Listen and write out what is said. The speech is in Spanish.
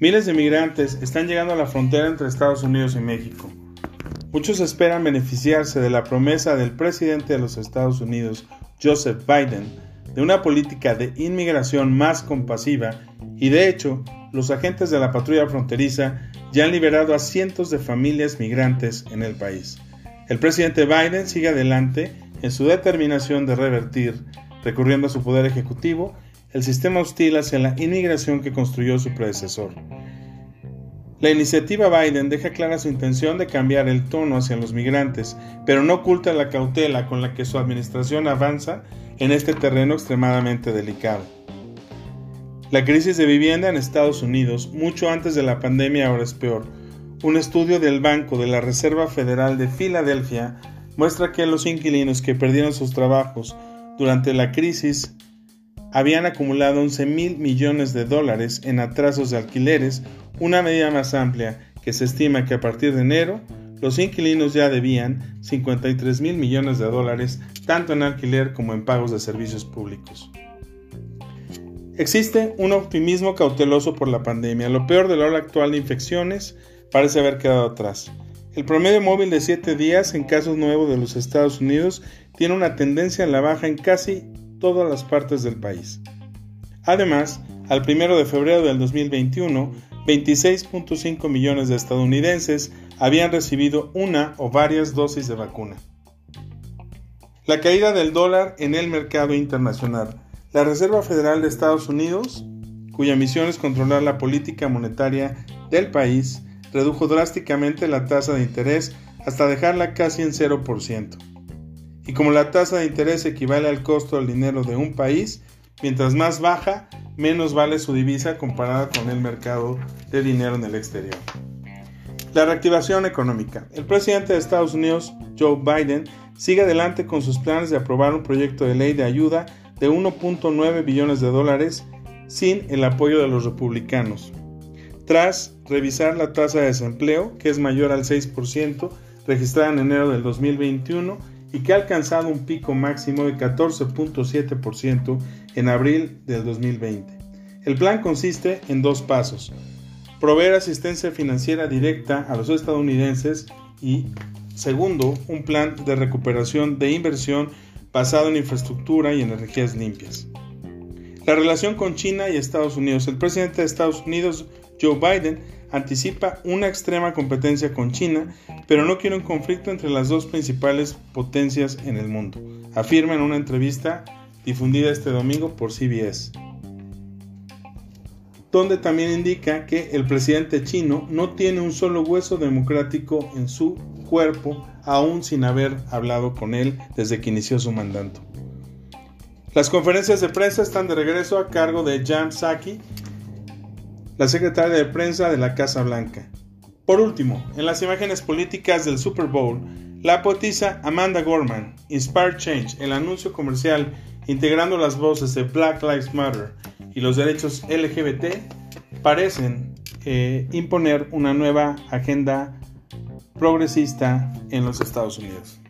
Miles de migrantes están llegando a la frontera entre Estados Unidos y México. Muchos esperan beneficiarse de la promesa del presidente de los Estados Unidos, Joseph Biden, de una política de inmigración más compasiva y de hecho, los agentes de la patrulla fronteriza ya han liberado a cientos de familias migrantes en el país. El presidente Biden sigue adelante en su determinación de revertir, recurriendo a su poder ejecutivo, el sistema hostil hacia la inmigración que construyó su predecesor. La iniciativa Biden deja clara su intención de cambiar el tono hacia los migrantes, pero no oculta la cautela con la que su administración avanza en este terreno extremadamente delicado. La crisis de vivienda en Estados Unidos, mucho antes de la pandemia, ahora es peor. Un estudio del Banco de la Reserva Federal de Filadelfia muestra que los inquilinos que perdieron sus trabajos durante la crisis habían acumulado 11 mil millones de dólares en atrasos de alquileres, una medida más amplia que se estima que a partir de enero los inquilinos ya debían 53 mil millones de dólares tanto en alquiler como en pagos de servicios públicos. Existe un optimismo cauteloso por la pandemia. Lo peor de la hora actual de infecciones parece haber quedado atrás. El promedio móvil de 7 días en casos nuevos de los Estados Unidos tiene una tendencia a la baja en casi todas las partes del país. Además, al 1 de febrero del 2021, 26.5 millones de estadounidenses habían recibido una o varias dosis de vacuna. La caída del dólar en el mercado internacional. La Reserva Federal de Estados Unidos, cuya misión es controlar la política monetaria del país, redujo drásticamente la tasa de interés hasta dejarla casi en 0%. Y como la tasa de interés equivale al costo del dinero de un país, mientras más baja, menos vale su divisa comparada con el mercado de dinero en el exterior. La reactivación económica. El presidente de Estados Unidos, Joe Biden, sigue adelante con sus planes de aprobar un proyecto de ley de ayuda de 1.9 billones de dólares sin el apoyo de los republicanos. Tras revisar la tasa de desempleo, que es mayor al 6%, registrada en enero del 2021 y que ha alcanzado un pico máximo de 14.7% en abril del 2020. El plan consiste en dos pasos. Proveer asistencia financiera directa a los estadounidenses y, segundo, un plan de recuperación de inversión basado en infraestructura y energías limpias. La relación con China y Estados Unidos. El presidente de Estados Unidos, Joe Biden, anticipa una extrema competencia con China, pero no quiere un conflicto entre las dos principales potencias en el mundo, afirma en una entrevista difundida este domingo por CBS, donde también indica que el presidente chino no tiene un solo hueso democrático en su cuerpo, aún sin haber hablado con él desde que inició su mandato. Las conferencias de prensa están de regreso a cargo de Jan Psaki, la secretaria de prensa de la Casa Blanca. Por último, en las imágenes políticas del Super Bowl, la poetisa Amanda Gorman, Inspire Change, el anuncio comercial integrando las voces de Black Lives Matter y los derechos LGBT, parecen eh, imponer una nueva agenda progresista en los Estados Unidos.